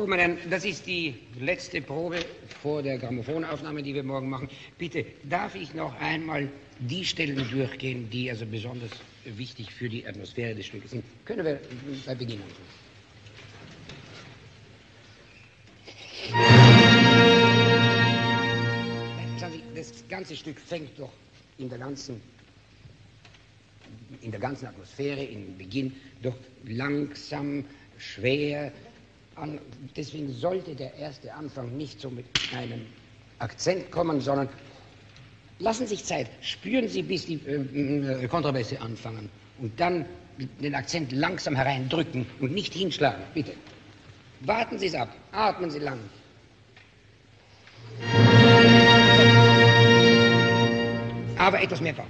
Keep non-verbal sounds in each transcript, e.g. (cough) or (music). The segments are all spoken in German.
So, meine Herren, das ist die letzte Probe vor der Grammophonaufnahme, die wir morgen machen. Bitte, darf ich noch einmal die Stellen durchgehen, die also besonders wichtig für die Atmosphäre des Stückes sind? Können wir bei Beginn anfangen? Das ganze Stück fängt doch in der ganzen, in der ganzen Atmosphäre, im Beginn, doch langsam, schwer an. Deswegen sollte der erste Anfang nicht so mit einem Akzent kommen, sondern lassen Sie sich Zeit, spüren Sie, bis die äh, äh, Kontrabässe anfangen und dann den Akzent langsam hereindrücken und nicht hinschlagen, bitte. Warten Sie es ab, atmen Sie lang. Aber etwas mehr Bauch.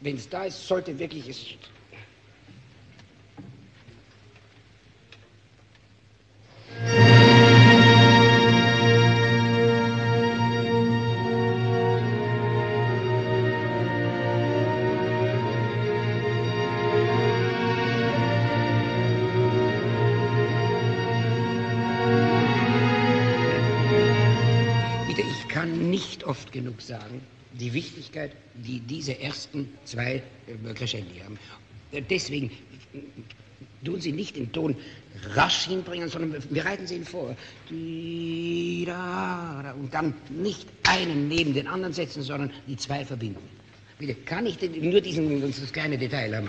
Wenn es da ist, sollte wirklich es. Kann nicht oft genug sagen, die Wichtigkeit, die diese ersten zwei äh, Crescendi haben. Äh, Deswegen äh, tun Sie nicht den Ton rasch hinbringen, sondern wir reiten Sie ihn vor. Und dann nicht einen neben den anderen setzen, sondern die zwei verbinden. Bitte, kann ich denn nur diesen, das kleine Detail haben?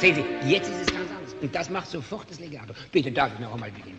Sehen Sie, jetzt ist es ganz anders. Und das macht sofort das Legato. Bitte, darf ich noch einmal beginnen?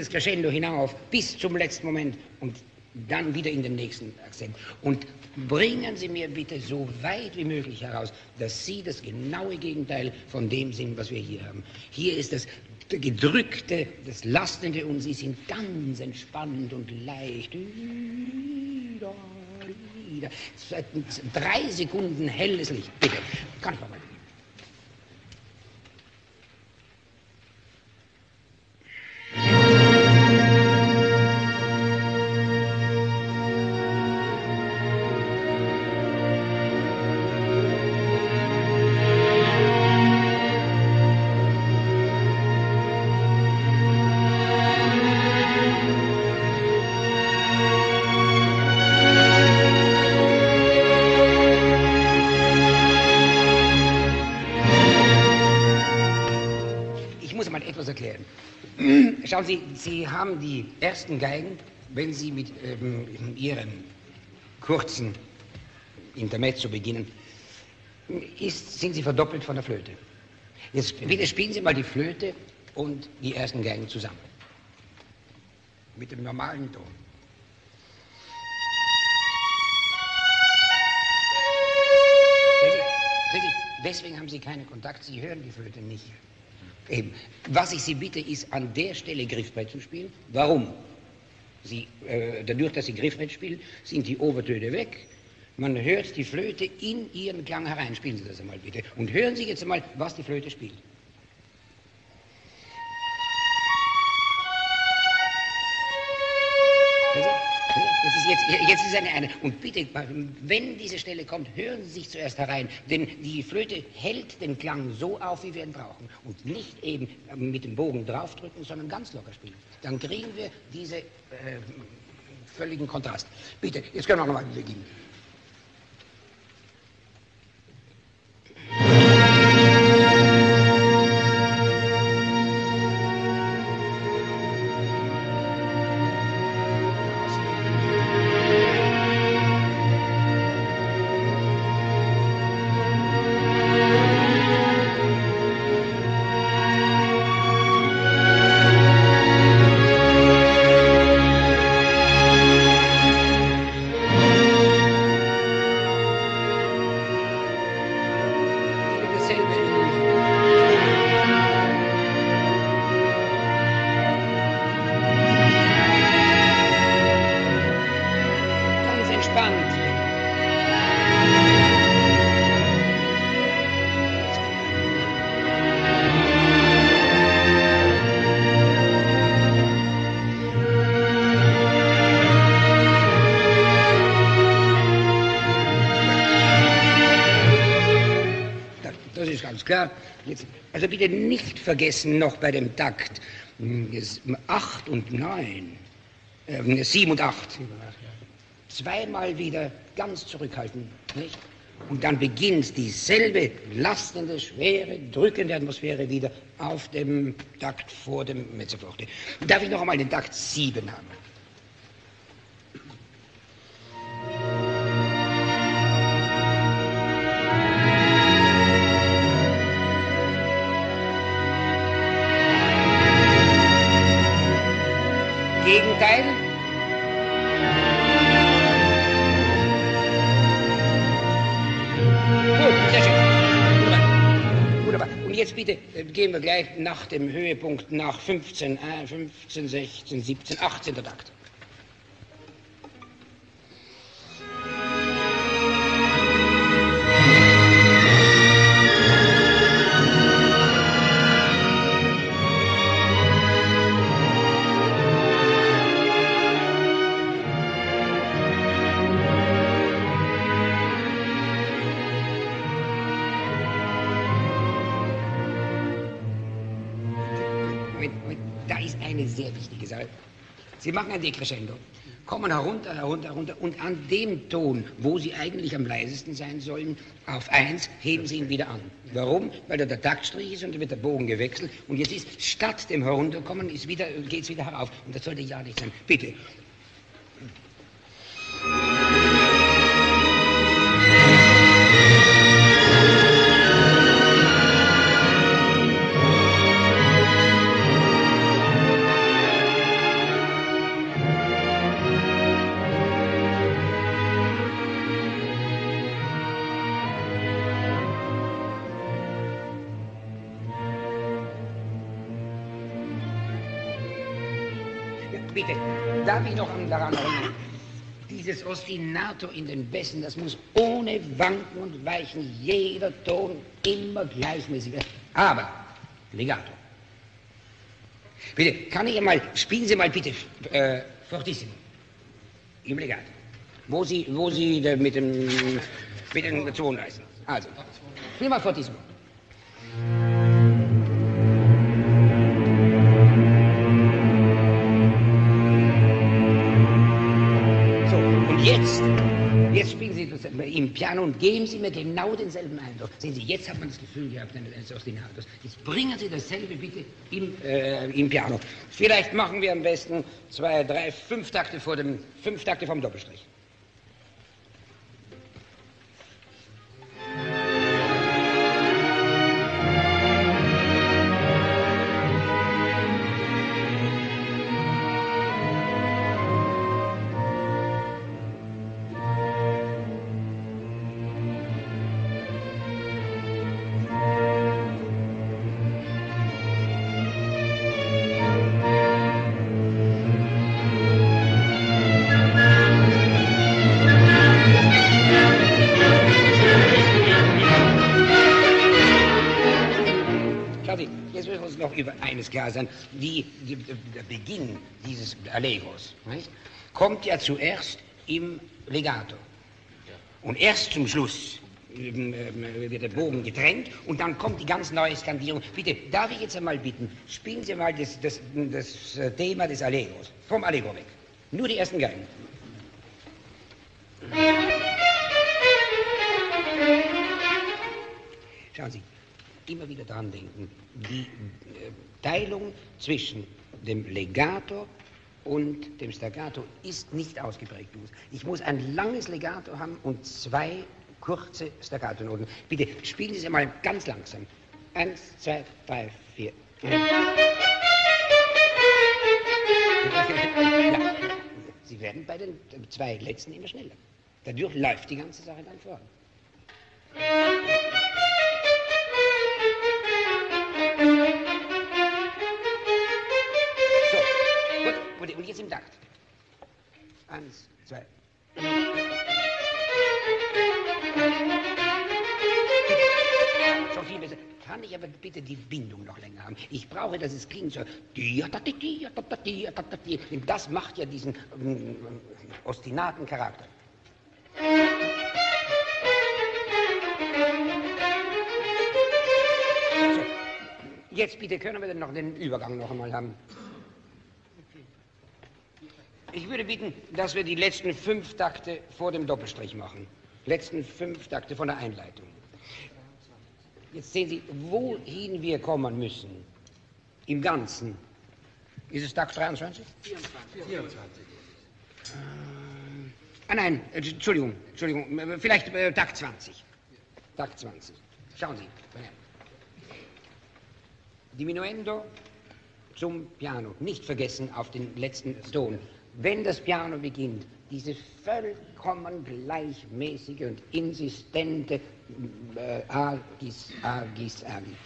Das Crescendo hinauf bis zum letzten Moment und dann wieder in den nächsten Akzent. Und bringen Sie mir bitte so weit wie möglich heraus, dass Sie das genaue Gegenteil von dem sind, was wir hier haben. Hier ist das Gedrückte, das Lastende und Sie sind ganz entspannt und leicht. Drei Sekunden helles Licht. Bitte, kann ich mal. Schauen Sie, Sie haben die ersten Geigen, wenn Sie mit ähm, Ihrem kurzen Intermezzo beginnen, ist, sind Sie verdoppelt von der Flöte. Jetzt bitte spielen Sie mal die Flöte und die ersten Geigen zusammen. Mit dem normalen Ton. Deswegen haben Sie keinen Kontakt, Sie hören die Flöte nicht. Eben. Was ich Sie bitte, ist an der Stelle Griffbrett zu spielen. Warum? Sie, äh, dadurch, dass Sie Griffbrett spielen, sind die Obertöne weg. Man hört die Flöte in Ihren Klang herein. Spielen Sie das einmal bitte. Und hören Sie jetzt einmal, was die Flöte spielt. Jetzt, jetzt ist eine, eine. Und bitte, wenn diese Stelle kommt, hören Sie sich zuerst herein, denn die Flöte hält den Klang so auf, wie wir ihn brauchen. Und nicht eben mit dem Bogen draufdrücken, sondern ganz locker spielen. Dann kriegen wir diesen äh, völligen Kontrast. Bitte, jetzt können wir noch mal beginnen. Jetzt, also bitte nicht vergessen noch bei dem Takt 8 und 9, äh, 7 und 8. Zweimal wieder ganz zurückhalten, nicht? Und dann beginnt dieselbe lastende, schwere, drückende Atmosphäre wieder auf dem Takt vor dem Mezzoforte. Darf ich noch einmal den Takt 7 haben? Gegenteil. Gut, sehr schön. Wunderbar. Wunderbar. Und jetzt bitte äh, gehen wir gleich nach dem Höhepunkt nach 15, äh, 15, 16, 17, 18. Takt. Da ist eine sehr wichtige Sache. Sie machen ein Decrescendo, kommen herunter, herunter, herunter und an dem Ton, wo Sie eigentlich am leisesten sein sollen, auf eins, heben Sie ihn wieder an. Warum? Weil da der Taktstrich ist und da wird der Bogen gewechselt und jetzt ist statt dem Herunterkommen ist wieder, geht es wieder herauf und das sollte ja nicht sein. Bitte, darf ich noch daran erinnern? Dieses Ostinato in den Bässen, das muss ohne Wanken und Weichen jeder Ton immer gleichmäßig werden. Aber, Legato. Bitte, kann ich einmal, spielen Sie mal bitte äh, Fortissimo. Im Legato. Wo Sie, wo Sie mit dem, mit den Ton reißen. Also, spiel mal Fortissimo. Im Piano und geben Sie mir genau denselben Eindruck. Sehen Sie, jetzt hat man das Gefühl gehabt eines Ostinatos. Jetzt bringen Sie dasselbe bitte im, äh, im Piano. Vielleicht machen wir am besten zwei, drei, fünf Takte vor dem, fünf Takte vom Doppelstrich. Klar sein. Die, der Beginn dieses Allegros nicht, kommt ja zuerst im Legato. Und erst zum Schluss ähm, wird der Bogen getrennt und dann kommt die ganz neue Skandierung. Bitte, darf ich jetzt einmal bitten, spielen Sie mal das, das, das äh, Thema des Allegros, vom Allegro weg. Nur die ersten Geigen. Schauen Sie, immer wieder dran denken, die äh, Teilung zwischen dem Legato und dem Staccato ist nicht ausgeprägt. Ich muss ein langes Legato haben und zwei kurze Staccato-Noten. Bitte spielen Sie es einmal ganz langsam. Eins, zwei, drei, vier. Ja. Sie werden bei den zwei letzten immer schneller. Dadurch läuft die ganze Sache dann vor. Und, und jetzt im Takt. Eins, zwei. Schon viel besser. Kann ich aber bitte die Bindung noch länger haben? Ich brauche, dass es klingt so. Das macht ja diesen ähm, ostinaten Charakter. Jetzt bitte können wir denn noch den Übergang noch einmal haben. Ich würde bitten, dass wir die letzten fünf Takte vor dem Doppelstrich machen. Letzten fünf Takte von der Einleitung. Jetzt sehen Sie, wohin wir kommen müssen. Im Ganzen. Ist es Takt 23? 24. 24. Ah nein, äh, Entschuldigung, Entschuldigung, äh, vielleicht äh, Takt 20. Takt 20. Schauen Sie. Diminuendo zum Piano. Nicht vergessen auf den letzten Ton. Wenn das Piano beginnt, diese vollkommen gleichmäßige und insistente äh, Agis, Agis, Agis.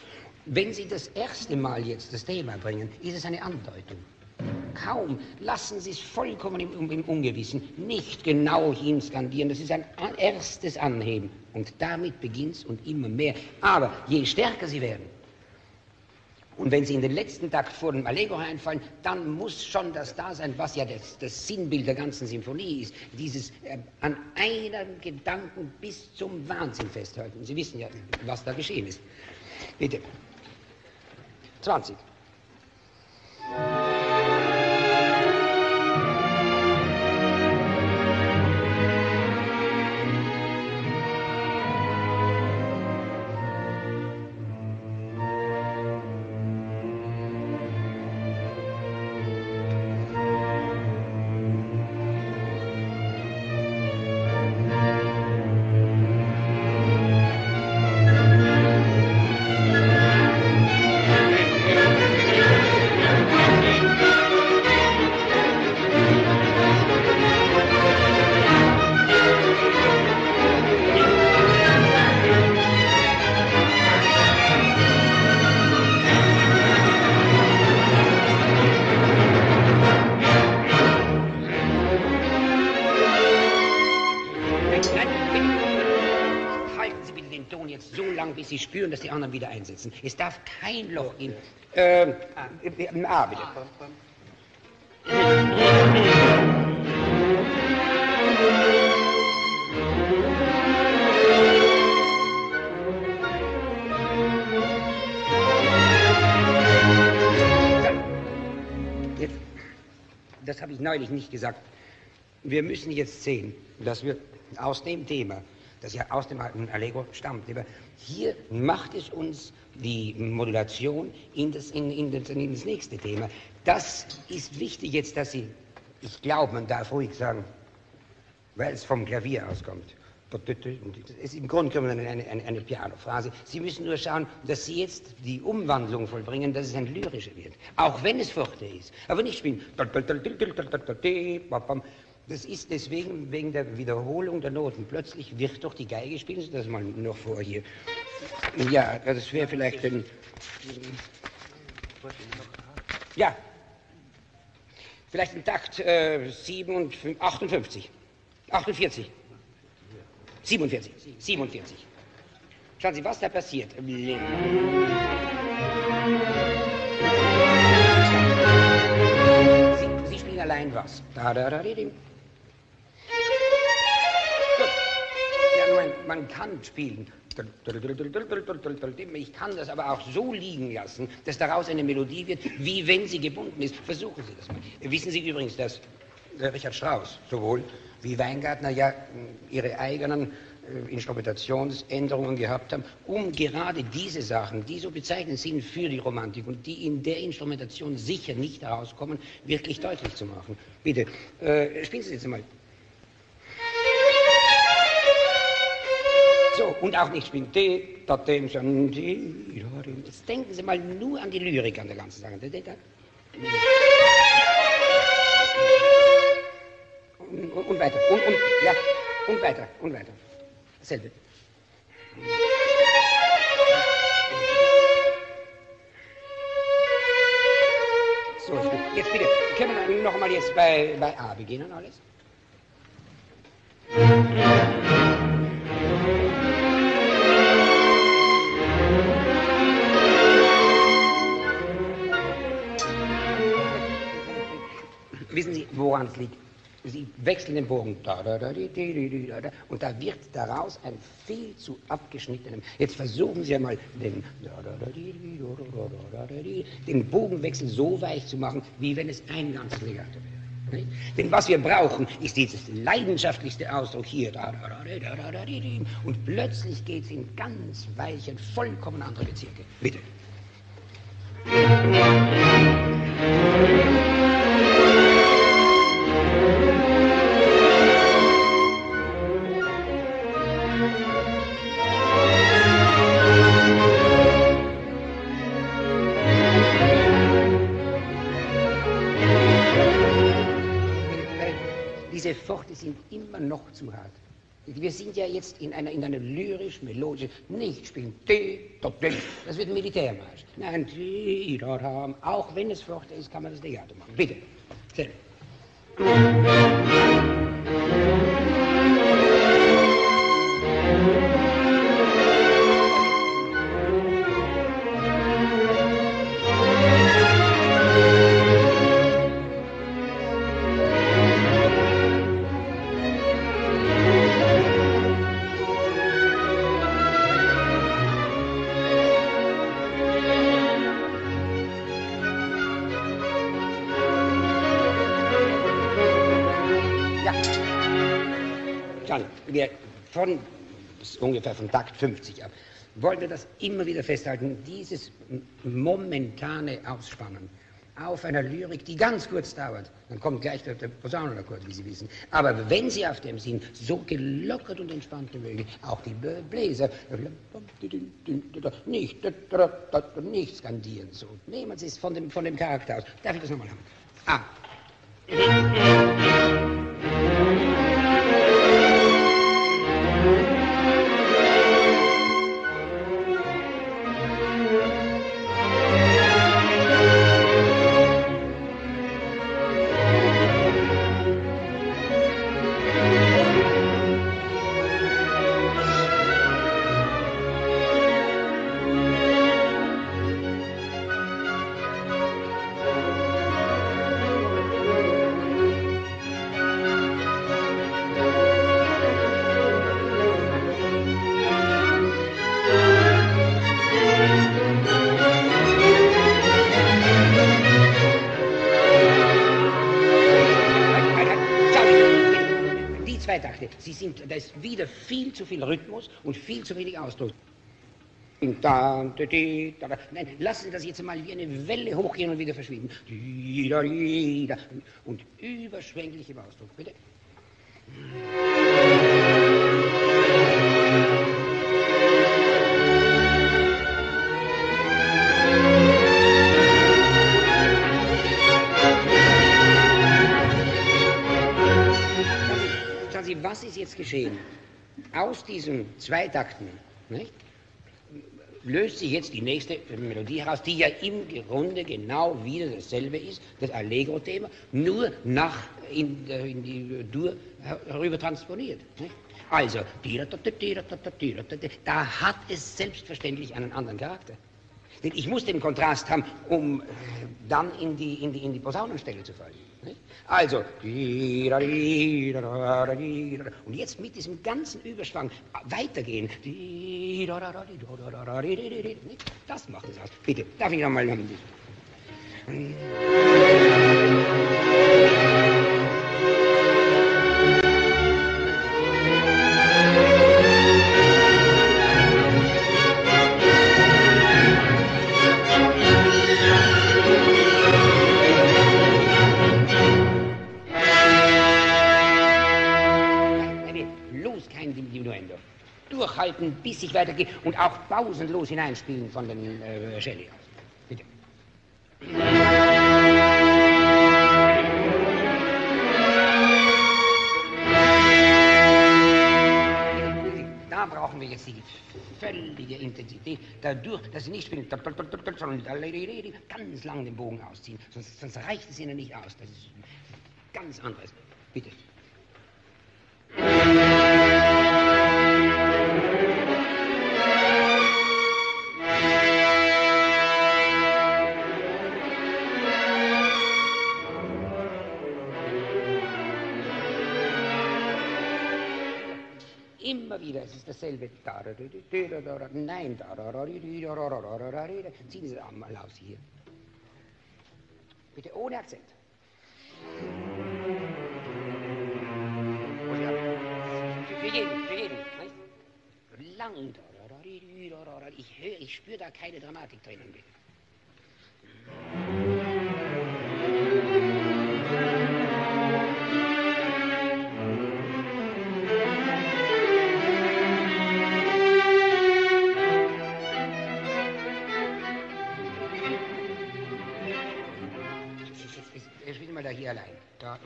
Wenn Sie das erste Mal jetzt das Thema bringen, ist es eine Andeutung. Kaum lassen Sie es vollkommen im, im Ungewissen, nicht genau hinskandieren. Das ist ein erstes Anheben. Und damit beginnt es und immer mehr. Aber je stärker Sie werden, und wenn Sie in den letzten Takt vor dem Allegro einfallen, dann muss schon das da sein, was ja das, das Sinnbild der ganzen Symphonie ist, dieses äh, an einem Gedanken bis zum Wahnsinn festhalten. Sie wissen ja, was da geschehen ist. Bitte. 20. einsetzen. Es darf kein Loch in. Äh, äh, A, bitte. Jetzt, das habe ich neulich nicht gesagt. Wir müssen jetzt sehen, dass wir aus dem Thema das ja aus dem alten Allegro stammt. Hier macht es uns die Modulation in das, in, in, das, in das nächste Thema. Das ist wichtig jetzt, dass Sie, ich glaube, man darf ruhig sagen, weil es vom Klavier auskommt. Ist im Grunde genommen eine, eine, eine Piano-Phrase. Sie müssen nur schauen, dass Sie jetzt die Umwandlung vollbringen, dass es ein lyrischer wird. Auch wenn es Forte ist. Aber nicht spielen. Das ist deswegen wegen der Wiederholung der Noten. Plötzlich wird doch die Geige spielen, das mal noch vor hier. Ja, das wäre vielleicht ein. Ja, vielleicht ein Takt äh, 57, 58, 48, 47, 47. Schauen Sie, was da passiert. Sie, Sie spielen allein was. Da, da, da, man, man kann spielen. Ich kann das aber auch so liegen lassen, dass daraus eine Melodie wird, wie wenn sie gebunden ist. Versuchen Sie das mal. Wissen Sie übrigens, dass Richard Strauss sowohl wie Weingartner ja ihre eigenen Instrumentationsänderungen gehabt haben, um gerade diese Sachen, die so bezeichnend sind für die Romantik und die in der Instrumentation sicher nicht herauskommen, wirklich deutlich zu machen. Bitte, äh, spielen Sie jetzt mal. So, und auch nicht spielen. Jetzt denken Sie mal nur an die Lyrik an der ganzen Sache. Und, und, und weiter. Und, und, ja, und weiter, und weiter. Dasselbe. So, jetzt bitte, können wir noch mal jetzt bei, bei A beginnen alles? Wissen Sie, woran es liegt? Sie wechseln den Bogen. Da, da, da, di, di, da, da, und da wird daraus ein viel zu abgeschnittenem. Jetzt versuchen Sie einmal den, den Bogenwechsel so weich zu machen, wie wenn es ein ganzes Legato wäre. Denn was wir brauchen, ist dieses leidenschaftlichste Ausdruck hier. Da, da, da, da, da, da, di, di, und plötzlich geht es in ganz weiche, vollkommen andere Bezirke. Bitte. Diese zu hart. Wir sind ja jetzt in einer, in einer lyrisch-melodischen, nicht spielen, das wird ein Militärmarsch. Nein, auch wenn es Pforte ist, kann man das Legato machen. Bitte. Sehr. Ungefähr von Takt 50 ab, wollen wir das immer wieder festhalten, dieses momentane Ausspannen auf einer Lyrik, die ganz kurz dauert, dann kommt gleich der, der Posaunenakkord, wie Sie wissen. Aber wenn Sie auf dem sind, so gelockert und entspannt wie möglich, auch die Bläser, nicht, nicht skandieren so. Nehmen Sie es von dem, von dem Charakter aus. Darf ich das nochmal haben? Ah. Zu viel Rhythmus und viel zu wenig Ausdruck. Nein, lassen Sie das jetzt mal wie eine Welle hochgehen und wieder verschwinden. Und überschwänglich im Ausdruck, bitte. Was ist jetzt geschehen? Aus diesen zwei Takten nicht, löst sich jetzt die nächste Melodie heraus, die ja im Grunde genau wieder dasselbe ist, das Allegro-Thema, nur nach in, in die Dur herüber transponiert. Nicht? Also, da hat es selbstverständlich einen anderen Charakter. Denn ich muss den Kontrast haben, um dann in die, in die, in die Posaunenstelle zu fallen. Also, und jetzt mit diesem ganzen Überschwang weitergehen. Das macht es aus. Bitte, darf ich nochmal haben? Los, Durchhalten, bis ich weitergehe und auch pausenlos hineinspielen von den äh, Shelley aus. Bitte. Da brauchen wir jetzt die völlige Intensität. Dadurch, dass Sie nicht spielen, sondern ganz lang den Bogen ausziehen. Sonst, sonst reicht es Ihnen nicht aus. Das ist ganz anderes. Bitte. Wieder, es ist dasselbe. Nein, ziehen Sie einmal aus hier. Bitte ohne Akzent. Für jeden, für jeden. Lang. Ich höre, ich spüre da keine Dramatik drinnen.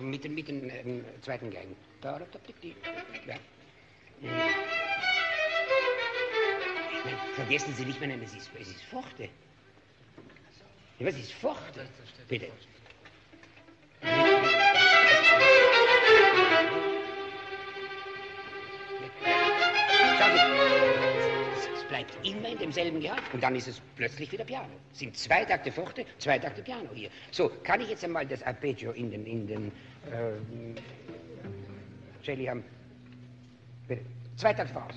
Mit, mit den ähm, zweiten Geigen. Da, da, da, ja. Nein, vergessen Sie nicht, meine, es ist, es ist Forte. Ja, was ist Forte? Bitte. Immer in demselben Gehalt. Und dann ist es plötzlich wieder Piano. Sind zwei Takte Forte, zwei Takte Piano hier. So, kann ich jetzt einmal das Arpeggio in den, in den, äh, haben? Bitte. Zwei Takte voraus.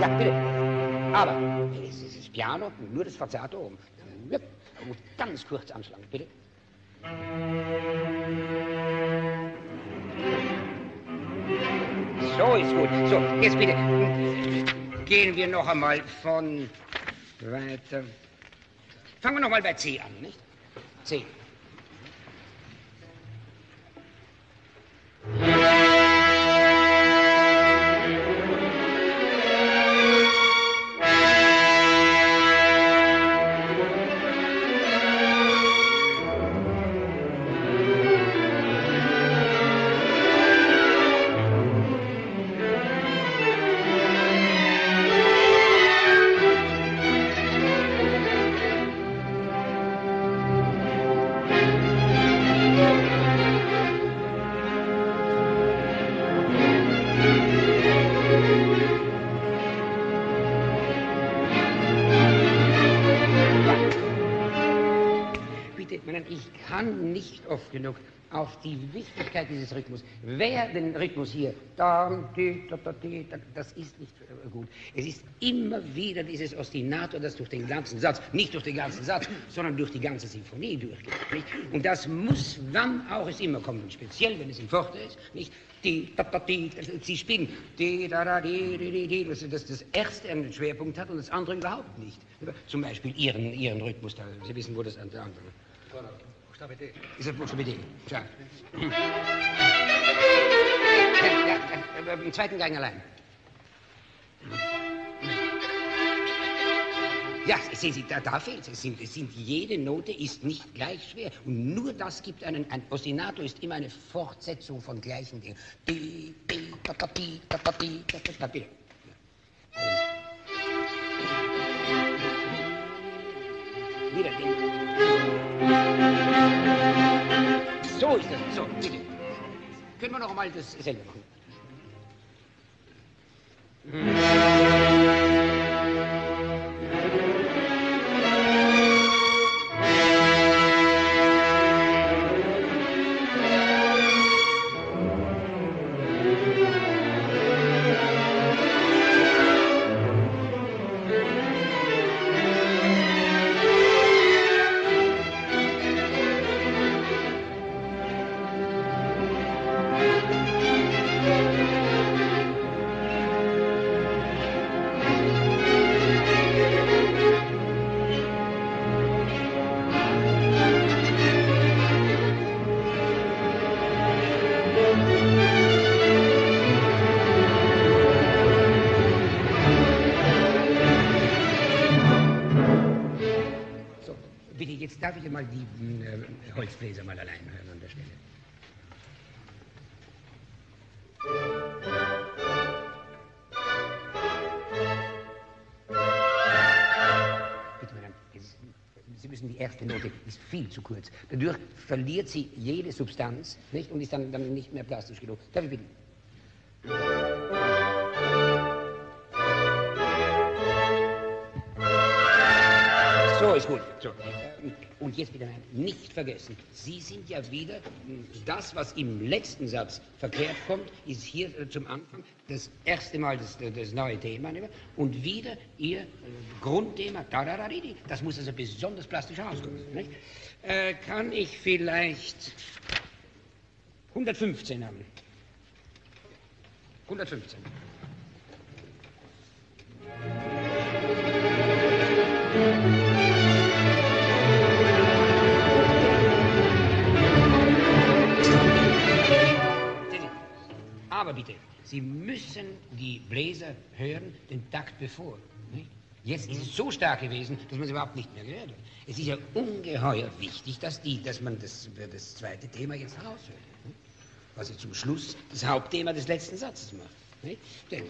Ja, bitte. Aber es ist das Piano, nur das Forzato oben. Ganz kurz anschlagen, bitte. So ist gut. So, jetzt bitte gehen wir noch einmal von weiter. Fangen wir noch mal bei C an, nicht? C. auf die Wichtigkeit dieses Rhythmus. Wer den Rhythmus hier, da, das ist nicht äh, gut. Es ist immer wieder dieses Ostinato, das durch den ganzen Satz, nicht durch den ganzen Satz, sondern durch die ganze Sinfonie durchgeht. Nicht? Und das muss, wann auch es immer kommt, speziell wenn es im Forte ist, nicht? Sie spielen, dass das, das erste einen Schwerpunkt hat und das andere überhaupt nicht. Zum Beispiel ihren, ihren Rhythmus, da, Sie wissen, wo das andere. Buchstabe D. Ist das Buchstabe D? Ja. Ja, ja, Im zweiten Gang allein. Ja, sehen Sie, da, da fehlt es. Sind, sind, jede Note ist nicht gleich schwer. Und nur das gibt einen, ein Ostinato ist immer eine Fortsetzung von gleichen Dingen. Di, da, da, da, bitte. Wieder den. So ist das. So, bitte. Können wir noch einmal dasselbe machen? Holzbläser mal allein hören an der Stelle. Bitte, Madame, Sie müssen die erste Note ist viel zu kurz. Dadurch verliert sie jede Substanz nicht, und ist dann, dann nicht mehr plastisch genug. Darf ich bitten? So ist gut. So. Und jetzt bitte nicht vergessen, Sie sind ja wieder, das, was im letzten Satz verkehrt kommt, ist hier äh, zum Anfang das erste Mal das, das neue Thema. Und wieder Ihr äh, Grundthema, das muss also besonders plastisch rauskommen. Äh, kann ich vielleicht 115 haben? 115. Sehen bitte, Sie müssen die Bläser hören, den Takt bevor. Nicht? Jetzt ist es so stark gewesen, dass man es überhaupt nicht mehr gehört hat. Es ist ja ungeheuer wichtig, dass, die, dass man das, das zweite Thema jetzt heraushört. nicht? Was ja zum Schluss das Hauptthema des letzten Satzes macht. Nicht? Denn,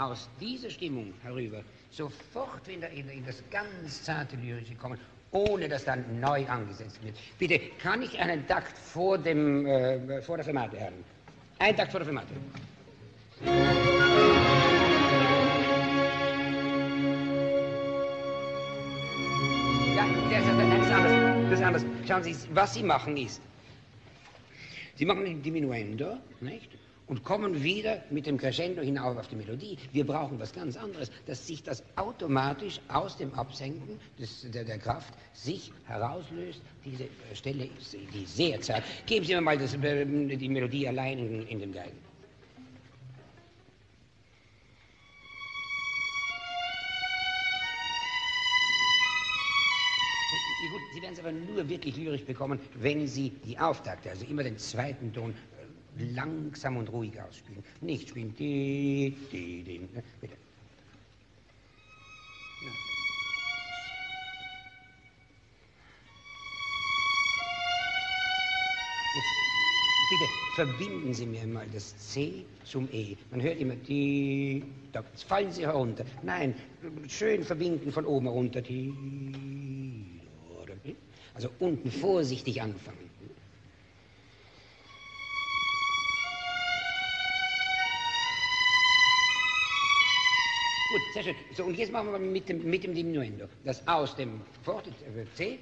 aus dieser Stimmung herüber sofort in, der, in, in das ganz zarte Lyrische kommen, ohne dass dann neu angesetzt wird. Bitte, kann ich einen Takt vor, dem, äh, vor der Fermate haben? Ein Takt vor der Fermate. Das, ist anders. Das ist anders. Schauen Sie, was Sie machen ist, Sie machen ein Diminuendo, nicht? Und kommen wieder mit dem Crescendo hinauf auf die Melodie. Wir brauchen was ganz anderes, dass sich das automatisch aus dem Absenken des, der, der Kraft sich herauslöst. Diese äh, Stelle ist die sehr zart. Geben Sie mir mal das, äh, die Melodie allein in, in den Geigen. Sie werden es aber nur wirklich lyrisch bekommen, wenn Sie die Auftakte, also immer den zweiten Ton, langsam und ruhig ausspielen. Nicht spielen. Die, die, die. Bitte. Bitte verbinden Sie mir mal das C zum E. Man hört immer die, da fallen Sie herunter. Nein, schön verbinden von oben runter. Die, oder, also unten vorsichtig anfangen. Sehr schön. So, und jetzt machen wir mit dem, mit dem Diminuendo. Das aus dem Forte äh, C.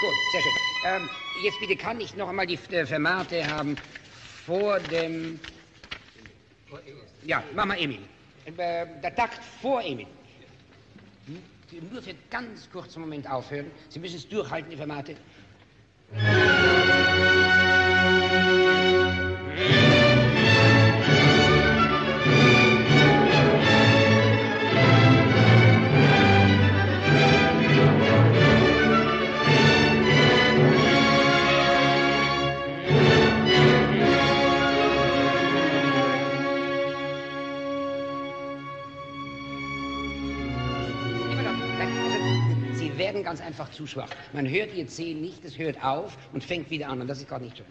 Gut, sehr schön. Ähm, jetzt bitte kann ich noch einmal die äh, Fermate haben vor dem. Ja, mach mal Emil. Äh, der Takt vor Emil. Hm? Nur für ganz kurzen Moment aufhören. Sie müssen es durchhalten, die zu schwach. Man hört Ihr C nicht, es hört auf und fängt wieder an und das ist gerade nicht schön.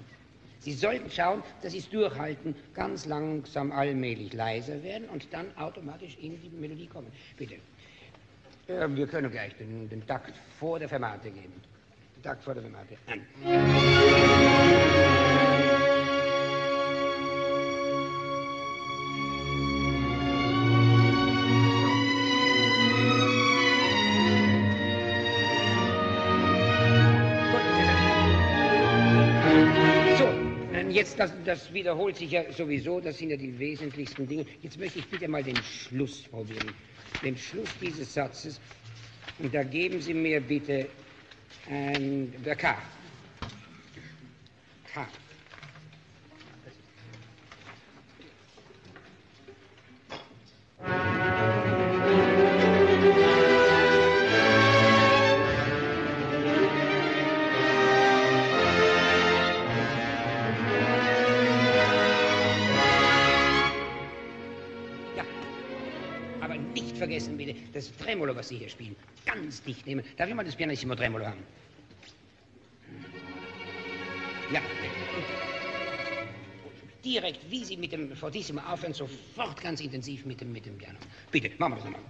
Sie sollten schauen, dass Sie es durchhalten, ganz langsam allmählich leiser werden und dann automatisch in die Melodie kommen. Bitte. Ja, wir können gleich den, den Takt vor der Fermate geben. Den Takt vor der Fermate. An. Das, das wiederholt sich ja sowieso, das sind ja die wesentlichsten Dinge. Jetzt möchte ich bitte mal den Schluss probieren. Den Schluss dieses Satzes. Und da geben Sie mir bitte ein, der K. K. das Tremolo, was Sie hier spielen. Ganz dicht nehmen. Darf ich mal das Pianissimo Tremolo haben? Ja. Direkt, wie Sie mit dem Fortissimo aufhören, sofort ganz intensiv mit dem, mit dem Piano. Bitte, machen wir das nochmal.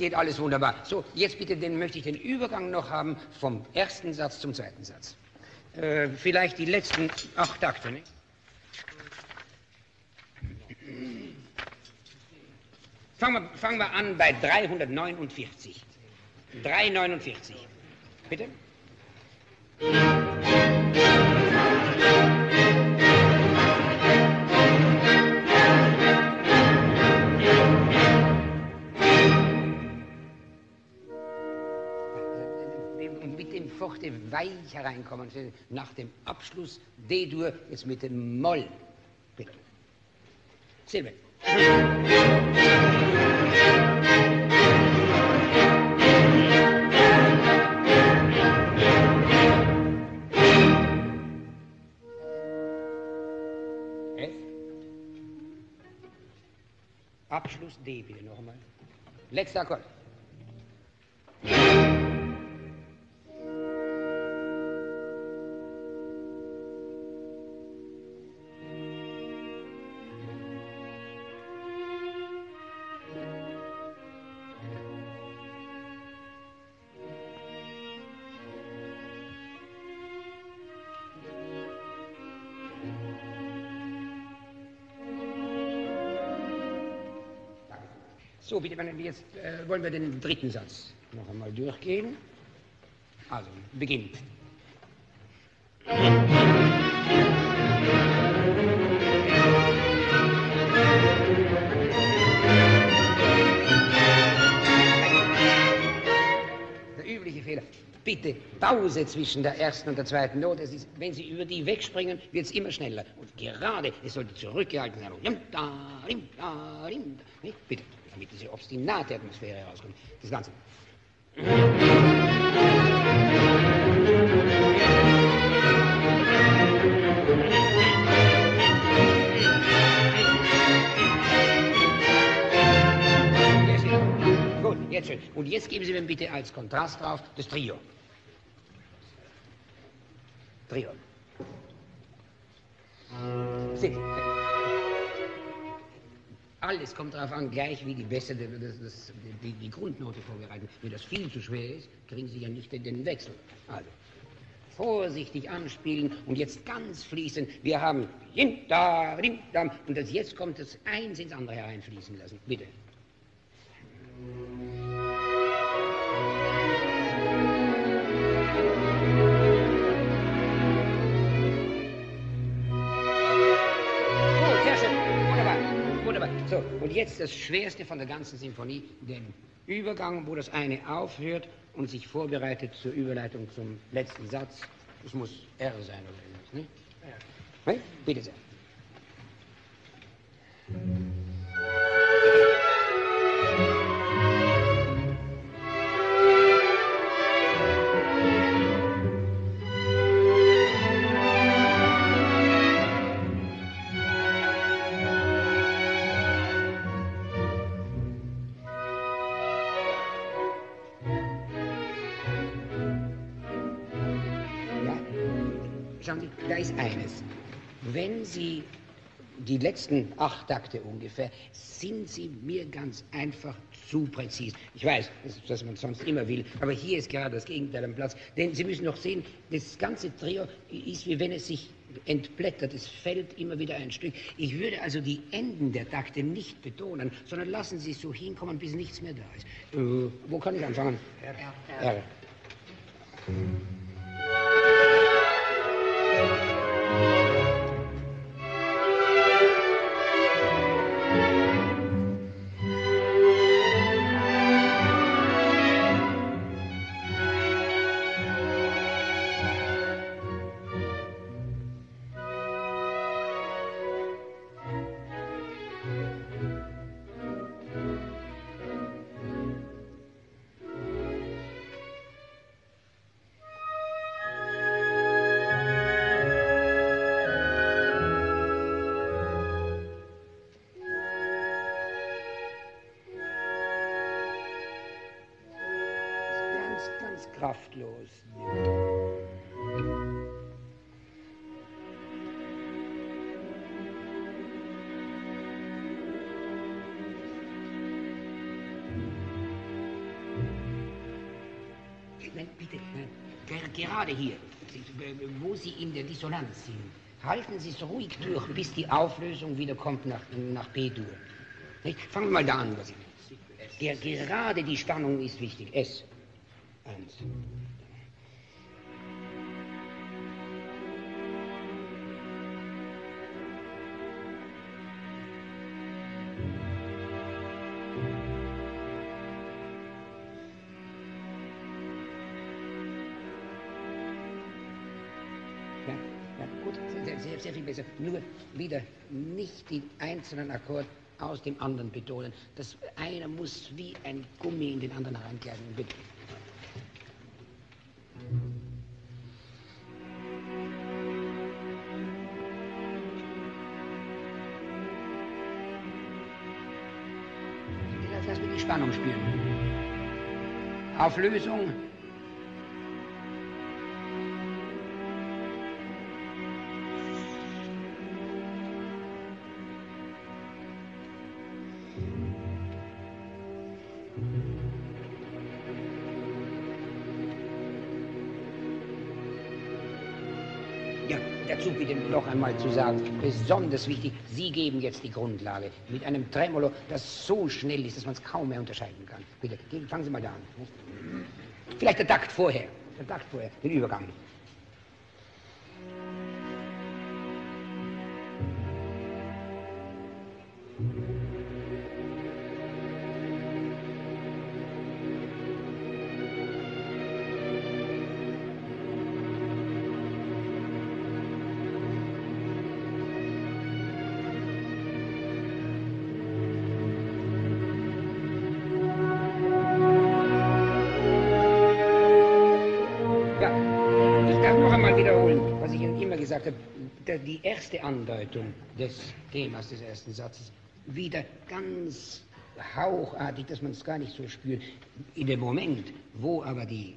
Geht alles wunderbar. So, jetzt bitte, den möchte ich den Übergang noch haben vom ersten Satz zum zweiten Satz. Äh, vielleicht die letzten acht Takte, nicht? Fangen wir, fangen wir an bei 349. 349. Bitte? Weich hereinkommen. Nach dem Abschluss D-Dur jetzt mit dem Moll. Bitte. Silbe. F. Abschluss D bitte noch einmal. Letzter Akkord. Jetzt äh, wollen wir den dritten Satz noch einmal durchgehen. Also, beginnt. Der übliche Fehler. Bitte Pause zwischen der ersten und der zweiten Note. Ist, wenn Sie über die wegspringen, wird es immer schneller. Und gerade, es sollte zurückgehalten sein. Bitte damit diese obstinate Atmosphäre herauskommt. Das Ganze. Gut, jetzt schön. Und jetzt geben Sie mir bitte als Kontrast drauf das Trio. Trio. Sie. Alles kommt darauf an, gleich wie die Bässe das, das, die, die, Grundnote vorbereiten. Wenn das viel zu schwer ist, kriegen Sie ja nicht den Wechsel. Also, vorsichtig anspielen und jetzt ganz fließen. Wir haben da, und das jetzt kommt das eins ins andere hereinfließen lassen. Bitte. Und jetzt das Schwerste von der ganzen Symphonie, den Übergang, wo das eine aufhört und sich vorbereitet zur Überleitung zum letzten Satz. Das muss R sein oder irgendwas, ne? Ja. Bitte sehr. Ist eines. Wenn Sie die letzten acht Takte ungefähr, sind Sie mir ganz einfach zu präzise. Ich weiß, dass man sonst immer will, aber hier ist gerade das Gegenteil am Platz. Denn Sie müssen noch sehen, das ganze Trio ist wie wenn es sich entblättert, es fällt immer wieder ein Stück. Ich würde also die Enden der Takte nicht betonen, sondern lassen Sie es so hinkommen, bis nichts mehr da ist. Äh, wo kann ich anfangen? R. R. R. gerade hier, wo Sie in der Dissonanz sind, halten Sie es ruhig durch, bis die Auflösung wieder kommt nach, nach B-Dur. Fangen wir mal da an. Der, gerade die Spannung ist wichtig. S. Eins. Sehr, sehr, viel besser. Nur wieder nicht den einzelnen Akkord aus dem anderen betonen. Das eine muss wie ein Gummi in den anderen reingleiten. Bitte. Lass mich die Spannung spüren. Auflösung einmal zu sagen, besonders wichtig, Sie geben jetzt die Grundlage mit einem Tremolo, das so schnell ist, dass man es kaum mehr unterscheiden kann. Bitte, fangen Sie mal da an. Vielleicht der Takt vorher, der Takt vorher, den Übergang. Erste Andeutung des Themas des ersten Satzes wieder ganz hauchartig, dass man es gar nicht so spürt. In dem Moment, wo aber die,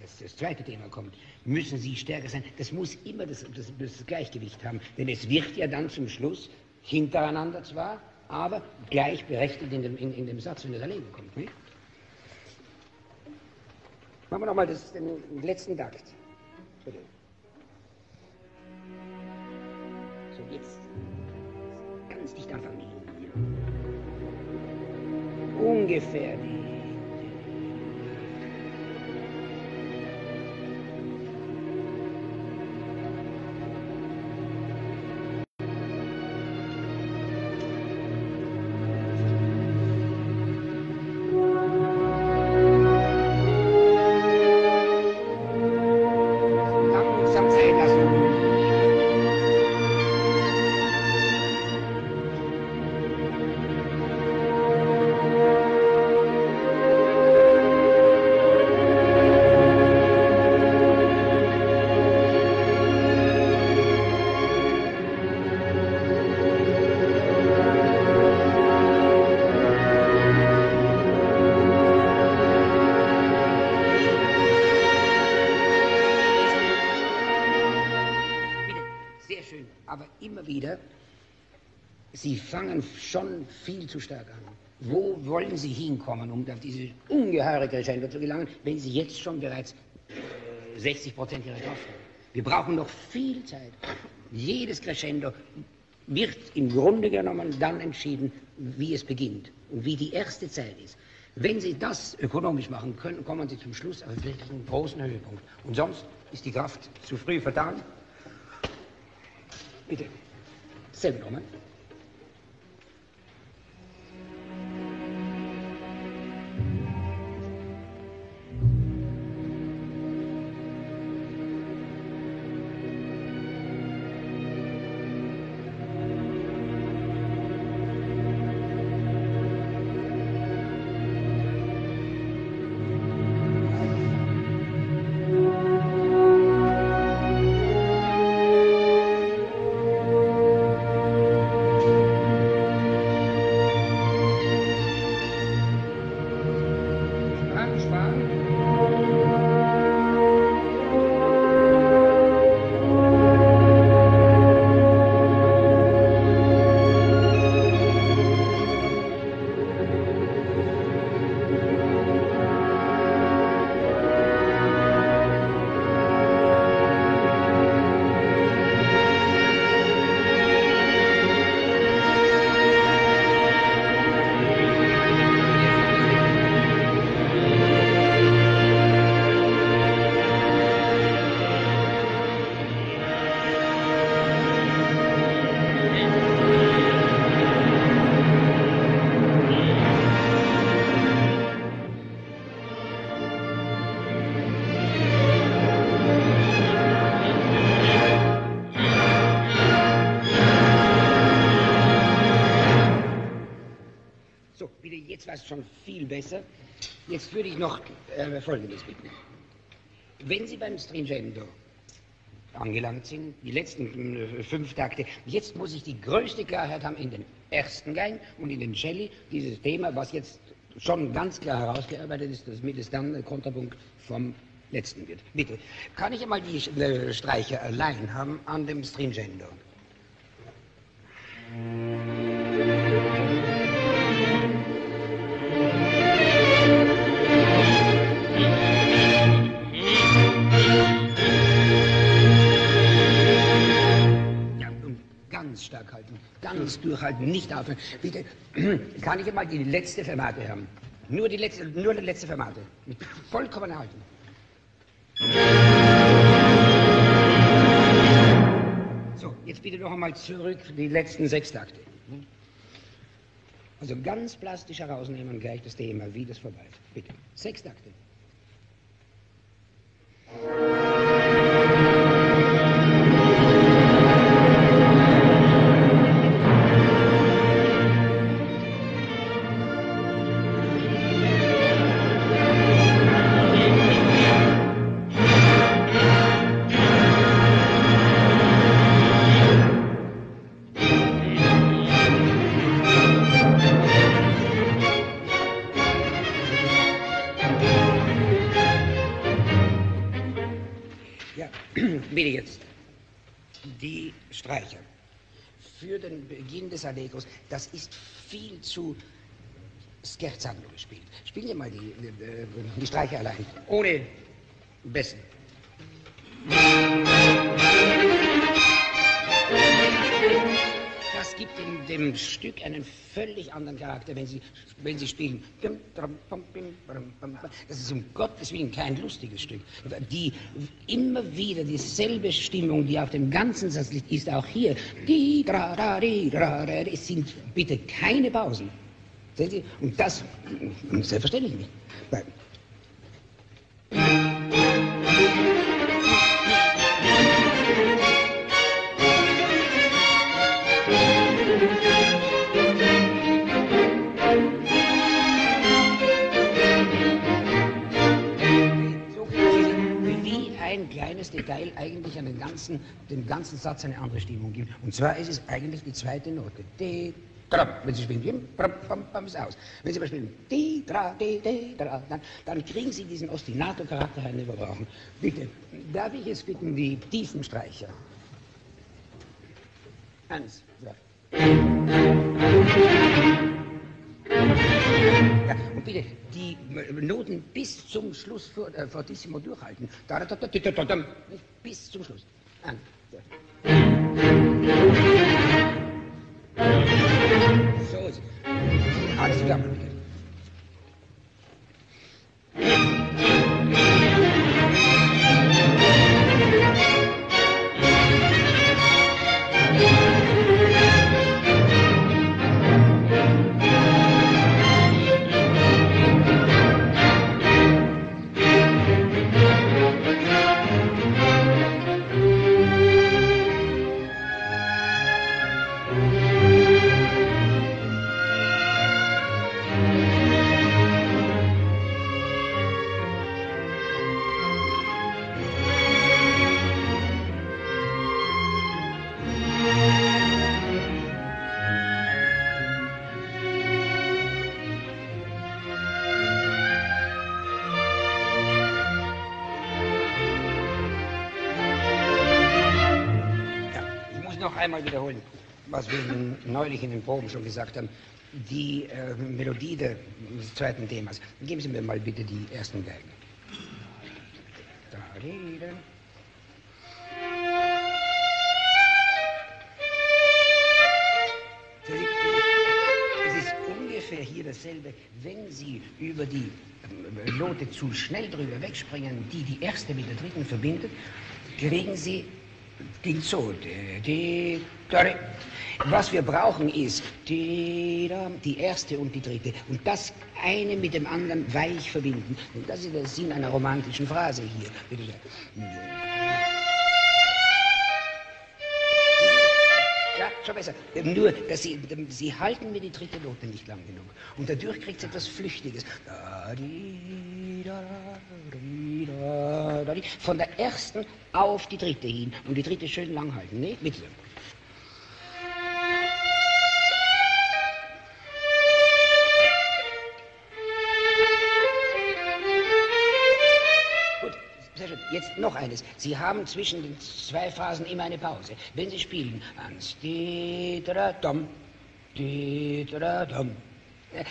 das, das zweite Thema kommt, müssen sie stärker sein. Das muss immer das, das, das Gleichgewicht haben, denn es wird ja dann zum Schluss hintereinander zwar, aber gleichberechtigt in dem, in, in dem Satz, wenn er daneben kommt. Nicht? Machen wir nochmal den letzten Takt. Bitte. Jetzt ganz dicht an Familie. Fangen schon viel zu stark an. Wo wollen Sie hinkommen, um auf diese ungeheure Crescendo zu gelangen, wenn Sie jetzt schon bereits äh, 60 Prozent Ihrer Kraft haben? Wir brauchen noch viel Zeit. Jedes Crescendo wird im Grunde genommen dann entschieden, wie es beginnt und wie die erste Zeit ist. Wenn Sie das ökonomisch machen können, kommen Sie zum Schluss auf wirklich einen großen Höhepunkt. Und sonst ist die Kraft zu früh vertan. Bitte, selber nochmal. Besser. Jetzt würde ich noch äh, Folgendes bitten. Wenn Sie beim Stringendo angelangt sind, die letzten äh, fünf Takte, jetzt muss ich die größte Klarheit haben in den ersten Gang und in den Celli, dieses Thema, was jetzt schon ganz klar herausgearbeitet ist, damit es dann ein Kontrapunkt vom letzten wird. Bitte, kann ich einmal die äh, Streicher allein haben an dem Stringendo? Stark halten, ganz durchhalten, nicht aufhören. Bitte, (clears throat) kann ich einmal die letzte Fermate haben? Nur die letzte, nur die letzte Fermate. Mit vollkommener Haltung. So, jetzt bitte noch einmal zurück die letzten sechs Takte. Also ganz plastisch herausnehmen gleich das Thema, wie das vorbei ist. Bitte. Sechs Takte. Des Allegros, das ist viel zu scherzando gespielt. Spielen Sie mal die, die, die Streicher allein, ohne Bessen. Gibt dem, dem, Stück einen völlig anderen Charakter, wenn Sie, wenn Sie spielen. Das ist um Gottes Willen kein lustiges Stück. Die immer wieder dieselbe Stimmung, die auf dem ganzen Satz liegt, ist auch hier. Es sind bitte keine Pausen. Sehen Sie? Und das selbstverständlich nicht. Kleines Detail eigentlich an den ganzen, dem ganzen Satz eine andere Stimmung gibt. Und zwar ist es eigentlich die zweite Note. De, dra. Wenn Sie spielen, bam, bam, bam, ist aus. Wenn Sie aber spielen, de, dra, de, de, dra, dann, dann kriegen Sie diesen Ostinato-Charakter einen überbrauchen. Bitte, darf ich es bitten, die tiefen Streicher? Eins. Ja. Ja, und bitte die Noten bis zum Schluss vor, äh, fortissimo durchhalten. Bis zum Schluss. An. So ist es. Alles zusammen, was wir neulich in den Proben schon gesagt haben. Die äh, Melodie des zweiten Themas. Geben Sie mir mal bitte die ersten Geigen. Da, Sie, Es ist ungefähr hier dasselbe, wenn Sie über die ähm, Note zu schnell drüber wegspringen, die die erste mit der dritten verbindet, kriegen Sie den so. di, di. Was wir brauchen ist die erste und die dritte. Und das eine mit dem anderen weich verbinden. Und das ist der Sinn einer romantischen Phrase hier. Bitte sehr. Ja, schon besser. Nur, dass Sie, Sie halten mir die dritte Note nicht lang genug. Und dadurch kriegt es etwas Flüchtiges. Von der ersten auf die dritte hin. Und die dritte schön lang halten. Ne? Bitte. Gut, noch eines. Sie haben zwischen den zwei Phasen immer eine Pause. Wenn Sie spielen, ans dom, dom,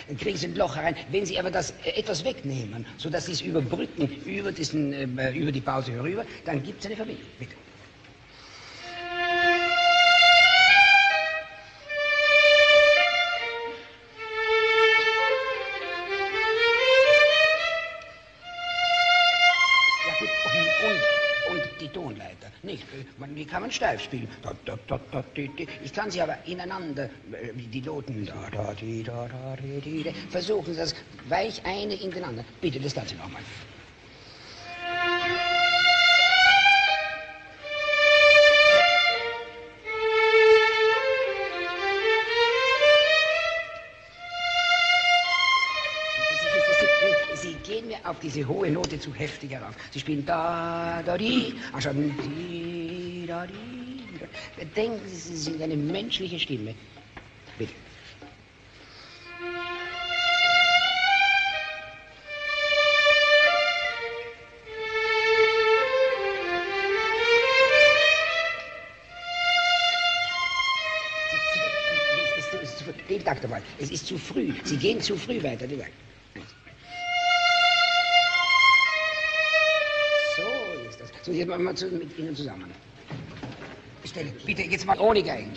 dann kriegen Sie ein Loch herein. Wenn Sie aber das äh, etwas wegnehmen, sodass Sie es überbrücken über, diesen, äh, über die Pause herüber, dann gibt es eine Verbindung. Bitte. Kann steif spielen. Ich kann sie aber ineinander, äh, die Noten, versuchen Sie das weich eine in den anderen. Bitte, das Ganze nochmal. Sie gehen mir auf diese hohe Note zu heftig herauf. Sie spielen da, da, di, anstatt di, da, di. da. Denken Sie, Sie sind eine menschliche Stimme. Bitte. Den Takt einmal. Es ist zu früh. Sie gehen zu früh weiter. Takt. So ist das. So, jetzt machen wir mit Ihnen zusammen. Stelle, bitte jetzt mal ohne Geigen.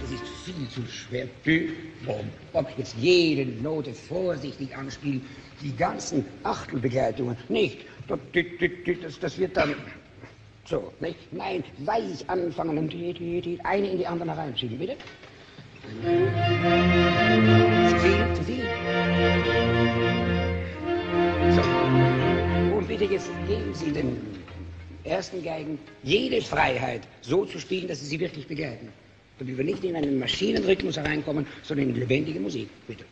Das ist viel zu schwer. Bom, bom. Jetzt jede Note vorsichtig anspielen. Die ganzen Achtelbegleitungen nicht. Das, das wird dann so, nicht? Nein, weich anfangen und die, eine in die andere reinschieben, bitte. Zu viel. So. Und bitte jetzt geben Sie den ersten Geigen jede Freiheit, so zu spielen, dass Sie sie wirklich begleiten. Damit wir nicht in einen Maschinenrhythmus hereinkommen, sondern in lebendige Musik, bitte.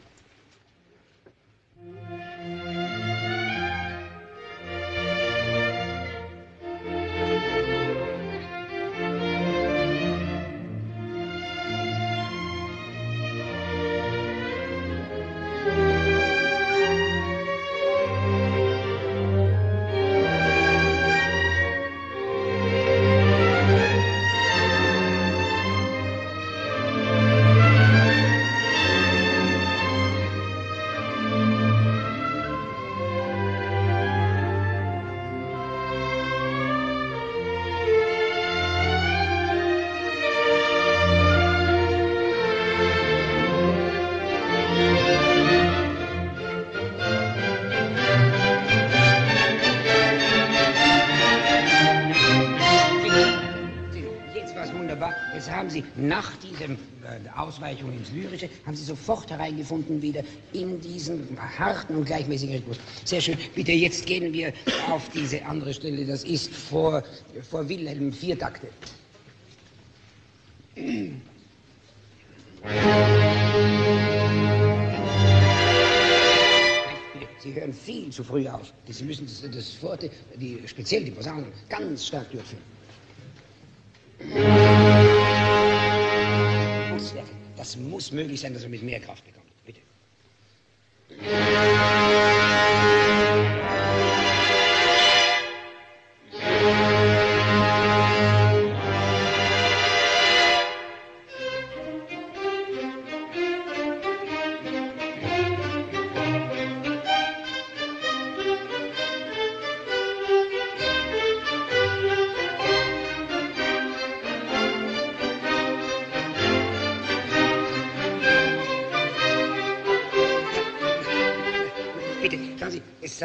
Sie nach dieser äh, Ausweichung ins Lyrische, haben Sie sofort hereingefunden wieder in diesen harten und gleichmäßigen Rhythmus. Sehr schön. Bitte, jetzt gehen wir auf diese andere Stelle. Das ist vor, vor Wilhelm Viertakte. Sie hören viel zu früh auf. Sie müssen das, das Forte, die, speziell die Posaunen, ganz stark durchführen. Das muss möglich sein, dass er mit mehr Kraft bekommt. Bitte.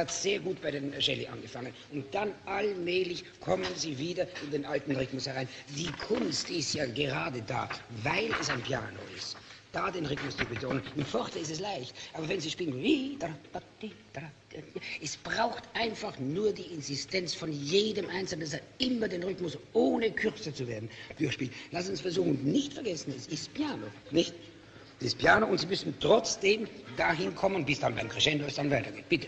Hat sehr gut bei den Shelley angefangen. Und dann allmählich kommen sie wieder in den alten Rhythmus herein. Die Kunst ist ja gerade da, weil es ein Piano ist. Da den Rhythmus zu betonen. Im Forte ist es leicht, aber wenn Sie spielen, es braucht einfach nur die Insistenz von jedem Einzelnen, dass er immer den Rhythmus, ohne kürzer zu werden, durchspielt. Sie uns versuchen, nicht vergessen, es ist Piano, nicht? Das Piano und Sie müssen trotzdem dahin kommen, bis dann beim Crescendo es dann weitergeht. Bitte.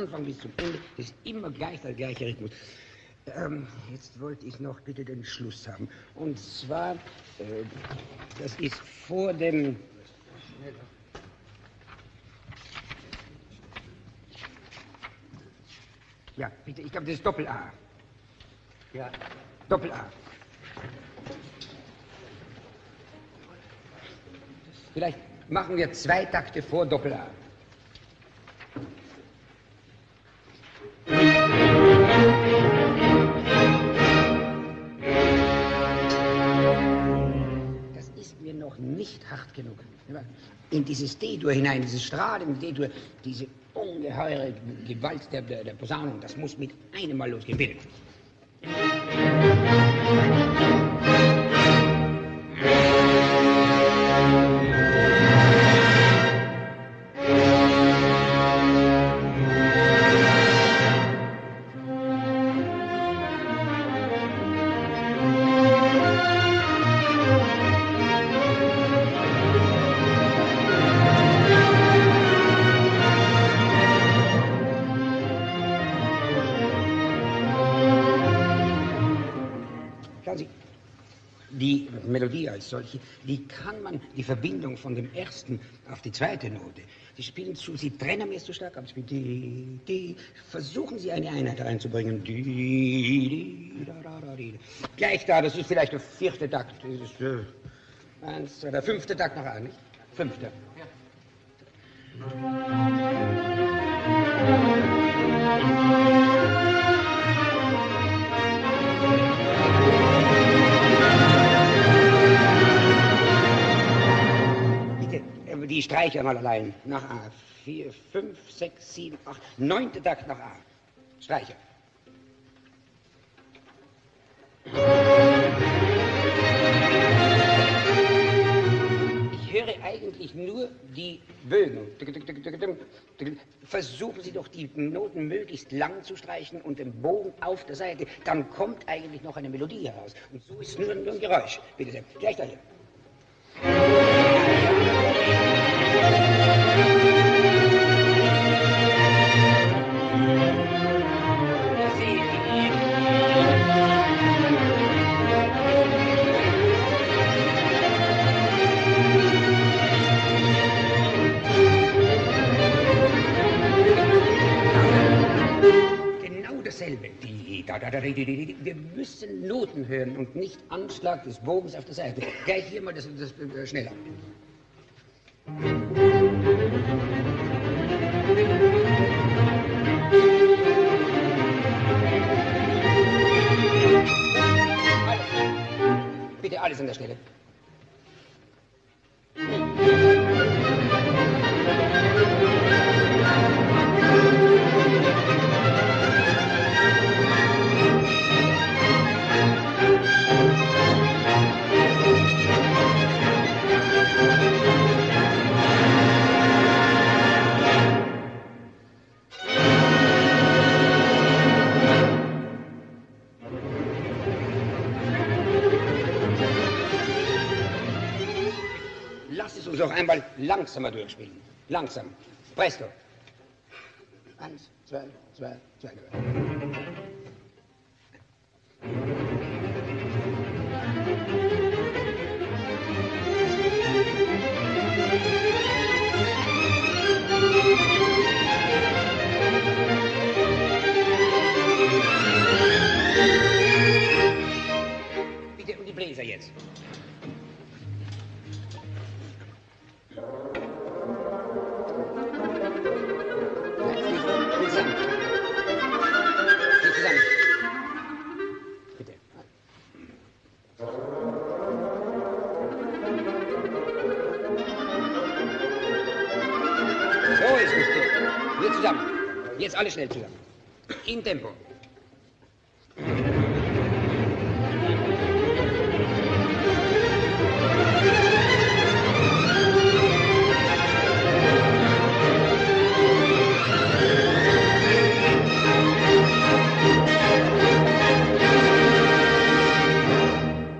Anfang bis zum Ende. Ist immer gleich der gleiche Rhythmus. Ähm, jetzt wollte ich noch bitte den Schluss haben. Und zwar, äh, das ist vor dem. Ja, bitte, ich glaube, das ist Doppel-A. Ja, Doppel-A. Vielleicht machen wir zwei Takte vor Doppel-A. Nicht hart genug. In dieses D-Dur hinein, dieses strahlende D-Dur, diese ungeheure Gewalt der, der, der Posaunung, das muss mit einem Mal losgehen. Bitte. Solche, wie kann man die Verbindung von dem ersten auf die zweite Note, die spielen zu, sie trennen mir zu stark ab, die, die, versuchen Sie eine Einheit reinzubringen. Gleich da, das ist vielleicht der vierte Takt, das ist, äh, eins, der fünfte Takt noch an, nicht? Fünfte. Ja. Die Streicher mal allein nach A. Vier, fünf, sechs, sieben, acht, neunte Takt nach A. Streicher. Ich höre eigentlich nur die Bögen. Versuchen Sie doch, die Noten möglichst lang zu streichen und den Bogen auf der Seite. Dann kommt eigentlich noch eine Melodie heraus. Und so ist nur, nur ein Geräusch. Bitte sehr. Gleich dahin. Wir müssen Noten hören und nicht Anschlag des Bogens auf der Seite. Gleich hier mal das, das schneller. Langsamer durchspielen. Langsam. Presto. Eins, zwei, zwei, zwei. Bitte um die Bläser jetzt. Alle schnell zusammen. In Tempo.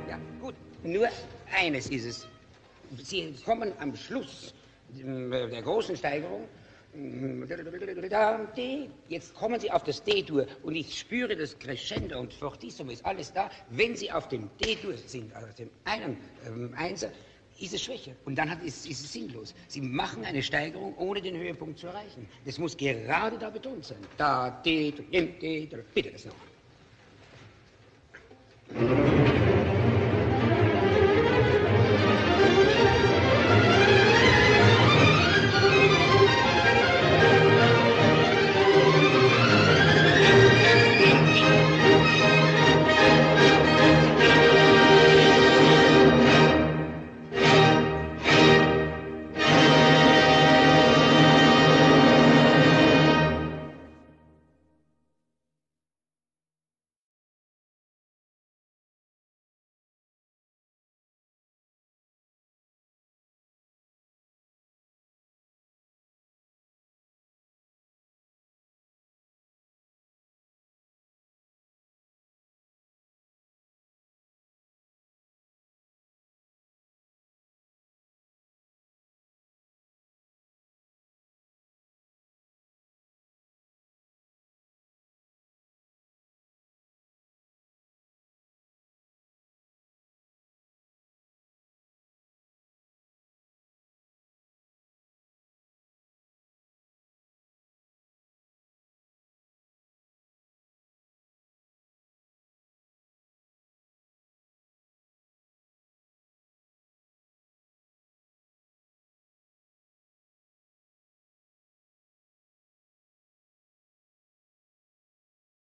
Ja, gut. Nur eines ist es. Sie kommen am Schluss äh, der großen Steigerung. Jetzt kommen Sie auf das D-Dur und ich spüre das Crescendo und Fortissimo ist alles da. Wenn Sie auf dem D-Dur sind, also auf dem einen ähm, Einser, ist es schwächer und dann hat, ist, ist es sinnlos. Sie machen eine Steigerung, ohne den Höhepunkt zu erreichen. Das muss gerade da betont sein. Da, D, D, D, bitte das noch.